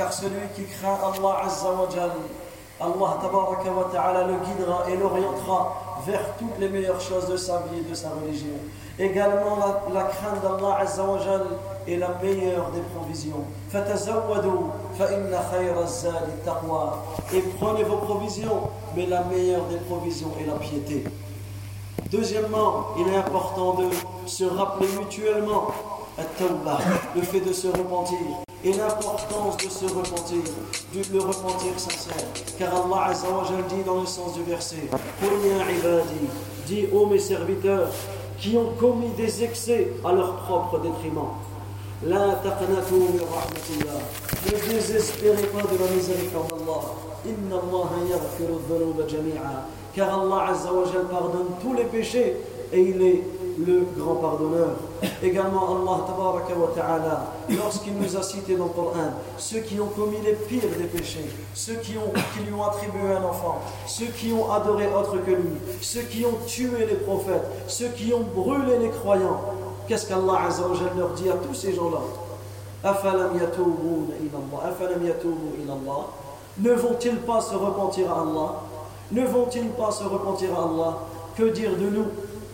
car celui qui craint Allah Azzawajal, Allah Tabaraka wa Ta'ala le guidera et l'orientera vers toutes les meilleures choses de sa vie et de sa religion. Également, la, crainte d'Allah Azzawajal est la meilleure des provisions. Et prenez vos provisions, mais la meilleure des provisions est la piété. Deuxièmement, il est important de se rappeler mutuellement le fait de se repentir et l'importance de se repentir, de le repentir sincère. Car Allah Azza wa Jal dit dans le sens du verset Dis ô mes serviteurs qui ont commis des excès à leur propre détriment. La. Ne désespérez pas de la miséricorde d'Allah. Inna Allah. Car Allah Azza wa Jal pardonne tous les péchés et il est le grand pardonneur. Également Allah ta'ala, lorsqu'il nous a cité dans le Coran, ceux qui ont commis les pires des péchés, ceux qui, lui ont attribué un enfant, ceux qui ont adoré autre que lui, ceux qui ont tué les prophètes, ceux qui ont brûlé les croyants, qu'est-ce qu'Allah Azza wa Jal leur dit à tous ces gens-là? Ne vont-ils pas se repentir à Allah? Ne vont-ils pas se repentir à Allah? Que dire de nous?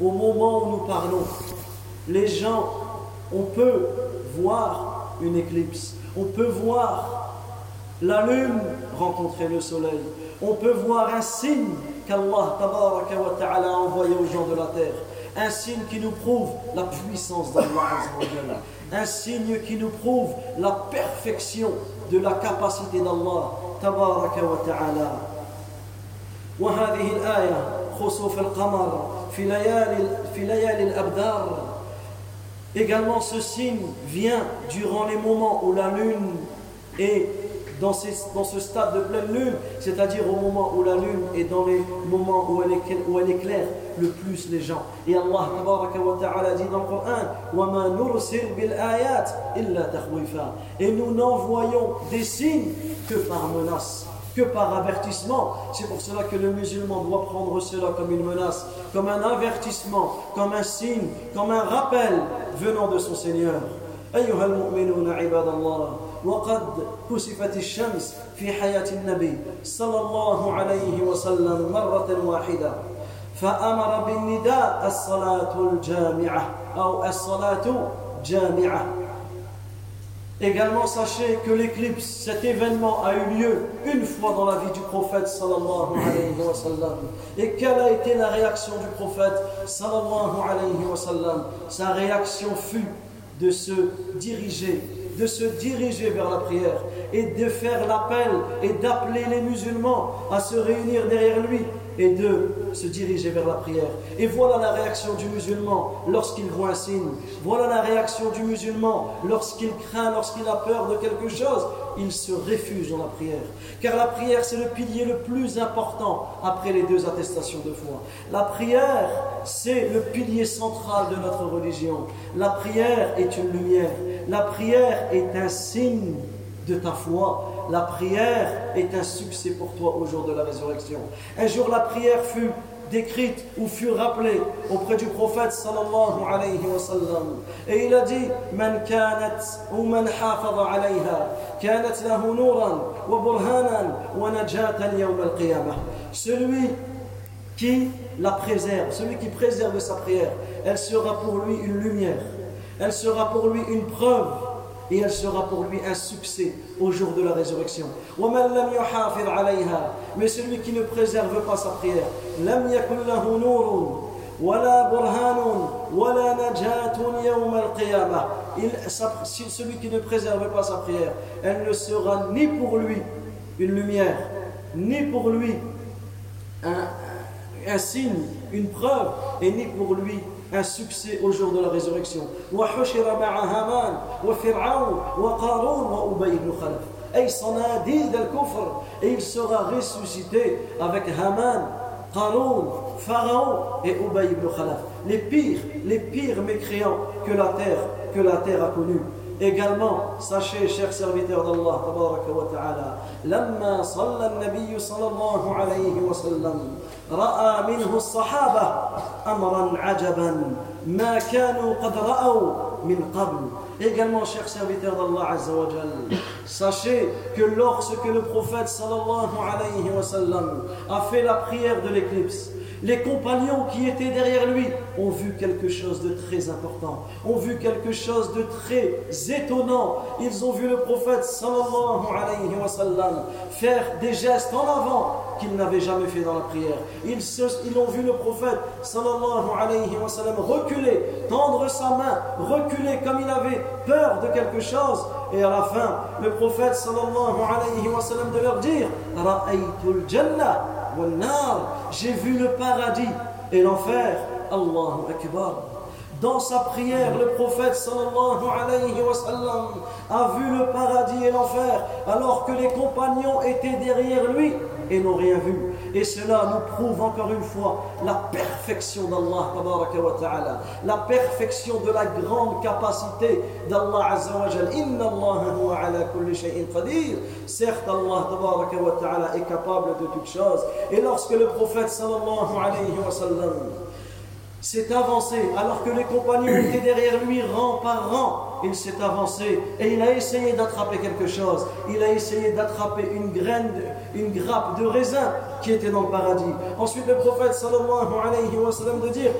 au moment où nous parlons, les gens, on peut voir une éclipse, on peut voir la lune rencontrer le soleil, on peut voir un signe qu'Allah a envoyé aux gens de la terre, un signe qui nous prouve la puissance d'Allah, un signe qui nous prouve la perfection de la capacité d'Allah. وهذه الآية خسوف القمر également ce signe vient durant les moments où la lune est dans, ces, dans ce stade de pleine lune, c'est-à-dire au moment où la lune est dans les moments où elle, est, où elle éclaire le plus les gens. Et Allah wa ta'ala dit dans le Coran Et nous n'envoyons des signes que par menace que par avertissement. C'est pour cela que le musulman doit prendre cela comme une menace, comme un avertissement, comme un signe, comme un rappel venant de son Seigneur. أيها المؤمنون عباد الله وقد كسفت الشمس في حياة النبي صلى الله عليه وسلم مرة واحدة فأمر بالنداء الصلاة الجامعة أو الصلاة جامعة Également, sachez que l'éclipse, cet événement a eu lieu une fois dans la vie du prophète sallallahu alayhi wa. Et quelle a été la réaction du prophète sallallahu alayhi wa Sa réaction fut de se diriger, de se diriger vers la prière et de faire l'appel et d'appeler les musulmans à se réunir derrière lui et de se diriger vers la prière. Et voilà la réaction du musulman lorsqu'il voit un signe. Voilà la réaction du musulman lorsqu'il craint, lorsqu'il a peur de quelque chose. Il se réfugie dans la prière. Car la prière, c'est le pilier le plus important après les deux attestations de foi. La prière, c'est le pilier central de notre religion. La prière est une lumière. La prière est un signe de ta foi la prière est un succès pour toi au jour de la résurrection. Un jour, la prière fut décrite ou fut rappelée auprès du prophète sallallahu alayhi wa sallam. Et il a dit Man kanat ou man hafaza alayha kanat lahu nuran wa burhanan wa najatan yawm al-qiyamah. Celui qui la préserve, celui qui préserve sa prière, elle sera pour lui une lumière, elle sera pour lui une preuve et elle sera pour lui un succès au jour de la résurrection. Mais celui qui ne préserve pas sa prière, celui qui ne préserve pas sa prière, elle ne sera ni pour lui une lumière, ni pour lui un, un signe, une preuve, et ni pour lui un succès au jour de la résurrection. Et il sera ressuscité avec Haman, Qaroun, Pharaon et Ubay ibn Khalaf. Les pires, les pires mécréants que la terre, que la terre a connus. Également, sachez, chers serviteurs d'Allah, لما صلى النبي صلى الله عليه وسلم رأى منه الصحابة أمرا عجبا ما كانوا قد رأوا من قبل Également, chers serviteurs d'Allah Azza wa Jal, sachez que lorsque le prophète sallallahu alayhi wa sallam a fait la prière de l'éclipse, les compagnons qui étaient derrière lui ont vu quelque chose de très important, ont vu quelque chose de très étonnant. Ils ont vu le prophète sallallahu alayhi wa sallam faire des gestes en avant qu'il n'avait jamais fait dans la prière. Ils, ils, ont vu le prophète sallallahu alayhi wa sallam reculer, tendre sa main, reculer comme il avait peur de quelque chose. Et à la fin, le prophète sallallahu alayhi wa sallam de leur dire Ra'aytul jannah j'ai vu le paradis et l'enfer. Allahu Akbar. Dans sa prière, le prophète sallallahu alayhi wa sallam a vu le paradis et l'enfer alors que les compagnons étaient derrière lui et n'ont rien vu. Et cela nous prouve encore une fois la perfection d'Allah, la perfection de la grande capacité d'Allah Azzawajal. Inna Allah huwa ala kulli shay'in. Certes, Allah est capable de toutes choses. Et lorsque le prophète sallallahu alayhi wa sallam s'est avancé alors que les compagnons étaient derrière lui rang par rang. Il s'est avancé et il a essayé d'attraper quelque chose. Il a essayé d'attraper une graine, une grappe de raisin qui était dans le paradis. Ensuite, le prophète sallallahu alayhi wa sallam de dire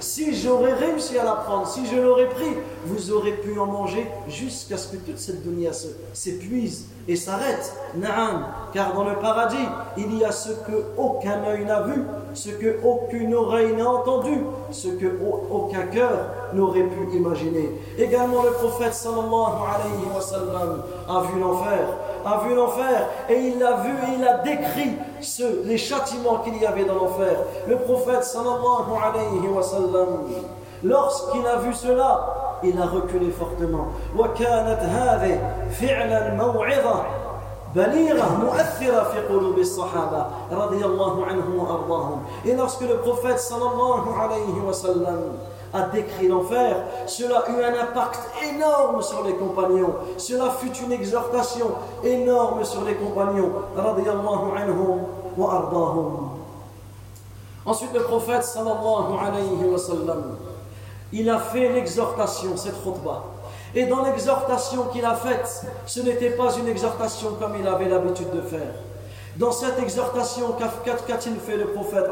si j'aurais réussi à la prendre, si je l'aurais pris, vous aurez pu en manger jusqu'à ce que toute cette dunya s'épuise et s'arrête. Naam, car dans le paradis, il y a ce que aucun œil n'a vu, ce que aucune oreille n'a entendu, ce que aucun cœur n'aurait pu imaginer. Également, le prophète sallallahu alayhi a vu l'enfer a vu l'enfer et il l'a vu et il a décrit les châtiments qu'il y avait dans l'enfer. Le prophète sallallahu alayhi lorsqu'il a vu cela, il a reculé fortement. وكانت هذه فعلا موعظة بليغة مؤثرة في قلوب الصحابة رضي الله عنهم وأرضاهم. Et lorsque le prophète sallallahu alayhi wa sallam a décrit l'enfer, cela eut un impact énorme sur les compagnons. Cela fut une exhortation énorme sur les compagnons. Ensuite, le prophète sallallahu alayhi wa sallam, il a fait l'exhortation, cette khutbah. Et dans l'exhortation qu'il a faite, ce n'était pas une exhortation comme il avait l'habitude de faire. Dans cette exhortation, qu'a-t-il fait le prophète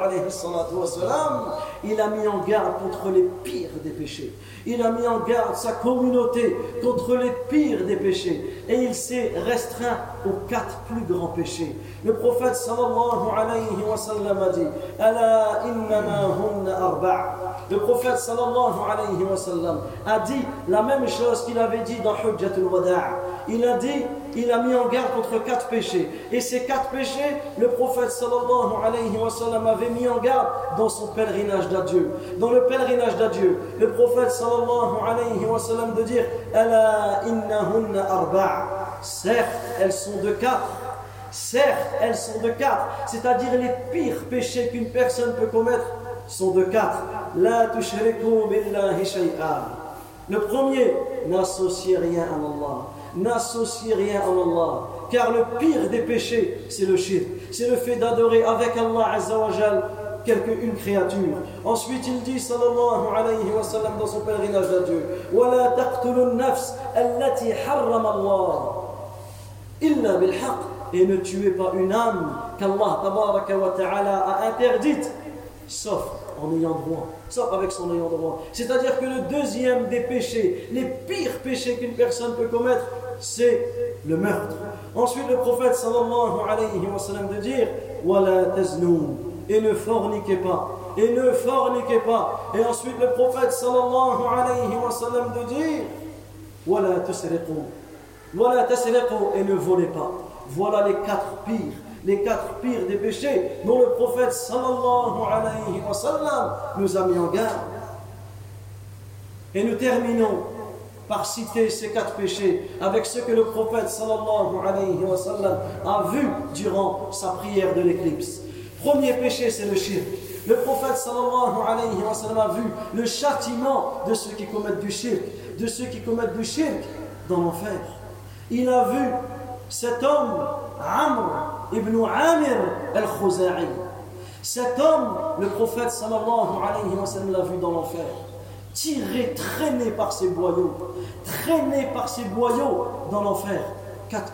Il a mis en garde contre les pires des péchés. Il a mis en garde sa communauté contre les pires des péchés. Et il s'est restreint aux quatre plus grands péchés. Le prophète sallallahu a dit Ala Le prophète a dit la même chose qu'il avait dit dans Hujjatul Wada' il a dit, il a mis en garde contre quatre péchés. Et ces quatre péchés, le prophète sallallahu alayhi wa sallam avait mis en garde dans son pèlerinage d'adieu. Dans le pèlerinage d'adieu, le prophète sallallahu alayhi wa sallam de dire Ala innahunna arba' Certes, elles sont de quatre. Certes, elles sont de quatre. C'est-à-dire les pires péchés qu'une personne peut commettre sont de quatre. La tushriku billahi. Le premier, n'associez rien à Allah n'associe rien à Allah. Car le pire des péchés, c'est le shirk. C'est le fait d'adorer avec Allah Azzawajal quelque, une créature. Ensuite, il dit, sallallahu alayhi wa sallam, dans son pèlerinage d'adieu, وَلَا تَقْتُلُوا النَّفْسَ الَّتِي حَرَّمَ اللَّهِ إِلَّا بِالْحَقِّ Et ne tuez pas une âme qu'Allah tabaraka wa ta'ala a interdite, sauf en ayant droit, sauf avec son ayant droit. C'est-à-dire que le deuxième des péchés, les pires péchés qu'une personne peut commettre, c'est le meurtre. Ensuite, le prophète sallallahu alayhi wa sallam de dire Wala taznoun et ne forniquez pas. Et ne forniquez pas. Et ensuite, le prophète sallallahu alayhi wa sallam de dire Wala tusriqu. Wala tasriqu et ne volez pas. Voilà les quatre pires les quatre pires des péchés dont le prophète sallallahu alayhi wa sallam nous a mis en garde. Et nous terminons par citer ces quatre péchés avec ce que le prophète sallallahu a vu durant sa prière de l'éclipse. Premier péché, c'est le shirk. Le prophète sallallahu a vu le châtiment de ceux qui commettent du shirk, de ceux qui commettent du shirk dans l'enfer. Il a vu cet homme, Amr ibn Amir al-Khuza'i. Cet homme, le prophète sallallahu alayhi wa l'a vu dans l'enfer tiré, traîné par ses boyaux, traîné par ses boyaux dans l'enfer.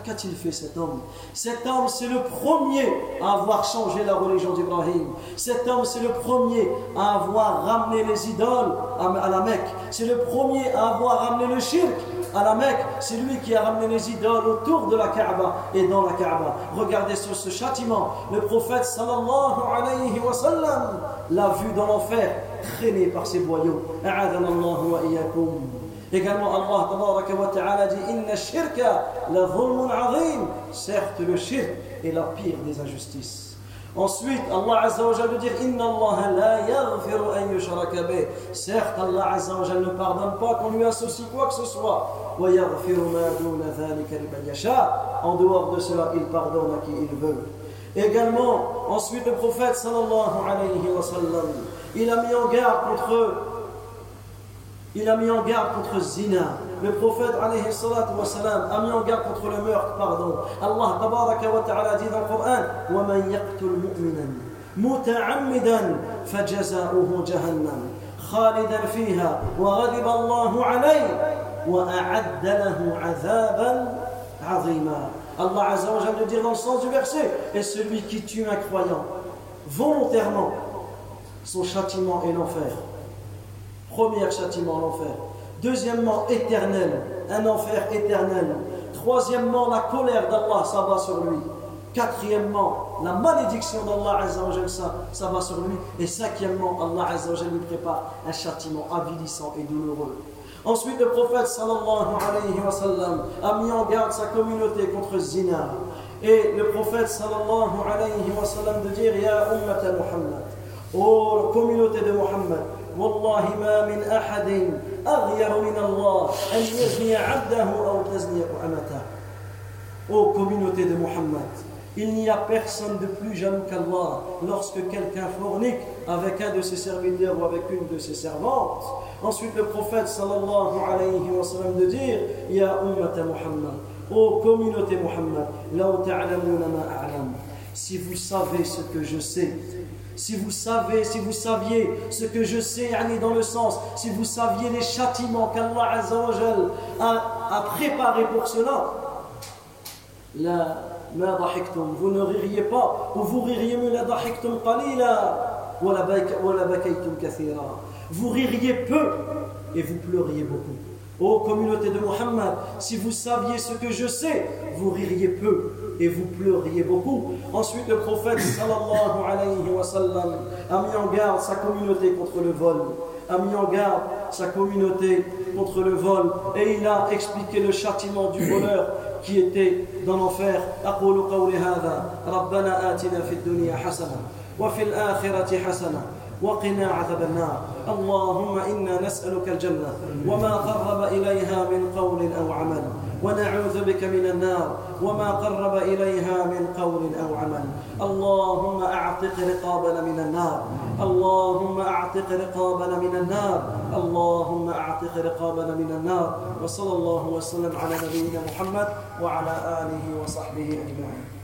Qu'a-t-il fait cet homme? Cet homme, c'est le premier à avoir changé la religion d'Ibrahim. Cet homme, c'est le premier à avoir ramené les idoles à la Mecque. C'est le premier à avoir ramené le shirk à la Mecque. C'est lui qui a ramené les idoles autour de la Kaaba et dans la Kaaba. Regardez sur ce châtiment. Le prophète sallallahu alayhi wa sallam l'a vu dans l'enfer, traîné par ses boyaux. Également, Allah ta'ala dit Inna shirka la. Certes, le shirk est la pire des injustices. Ensuite, Allah Azza wa Jalla dire Inna Allah la yaghfiru an yushraka bih. Certes, Allah Azza wa Jalla ne pardonne pas qu'on lui associe quoi que ce soit. Wa yaghfiru ma duna dhalika liman yasha. En dehors de cela, il pardonne à qui il veut. Également, ensuite le prophète sallallahu alayhi wa sallam, il a mis en garde contre il a mis en garde contre zina. Le prophète alayhi wa sallam a mis en garde contre le meurtre, pardon. Allah tabaraka wa ta'ala dit dans le Coran وَمَنْ يَقْتُلْ مُؤْمِنًا مُتَعَمِّدًا فَجَزَاؤُهُ جَهَنَّمْ خالدا فيها وغضب الله عليه وأعد له عذابا عظيما Allah Azza wa de dire dans le sens du verset est celui qui tue un croyant volontairement son châtiment est l'enfer. Premier châtiment l'enfer. Deuxièmement éternel. Un enfer éternel. Troisièmement la colère d'Allah ça va sur lui. Quatrièmement la malédiction d'Allah ça, va sur lui. Et cinquièmement Allah Azza wa lui prépare un châtiment avilissant et douloureux. Ensuite, le prophète sallallahu alayhi wa sallam a mis en garde sa communauté contre zina. Et le prophète sallallahu alayhi wa sallam de dire Ya ummat Muhammad, ô communauté de Muhammad, والله ما من أحد أغير من الله أن يزني عبده أو تزني أمته. Ô communauté de Muhammad, Il n'y a personne de plus jaloux qu'Allah lorsque quelqu'un fornique avec un de ses serviteurs ou avec une de ses servantes. Ensuite, le prophète sallallahu alayhi wa sallam de dire Ya ummata Muhammad, ô communauté Muhammad, si vous savez ce que je sais, si vous savez, si vous saviez ce que je sais, dans le sens, si vous saviez les châtiments qu'Allah a, a préparés pour cela, la vous ne ririez pas ou vous ririez vous ririez peu et vous pleuriez beaucoup ô communauté de Muhammad si vous saviez ce que je sais vous ririez peu et vous pleuriez beaucoup ensuite le prophète sallallahu alayhi wa sallam a mis en garde sa communauté contre le vol a mis en garde sa communauté contre le vol et il a expliqué le châtiment du voleur qui était dans l'enfer أقول قولي هذا ربنا آتنا في الدنيا حسنة وفي الآخرة حسنة وقنا عذاب النار اللهم إنا نسألك الجنة وما قرب إليها من قول أو عمل ونعوذ بك من النار وما قرب إليها من قول أو عمل. اللهم أعتق رقابنا من النار اللهم أعتق رقابنا من النار اللهم أعتق رقابنا من النار. وصلى الله وسلم على نبينا محمد وعلى آله وصحبه أجمعين.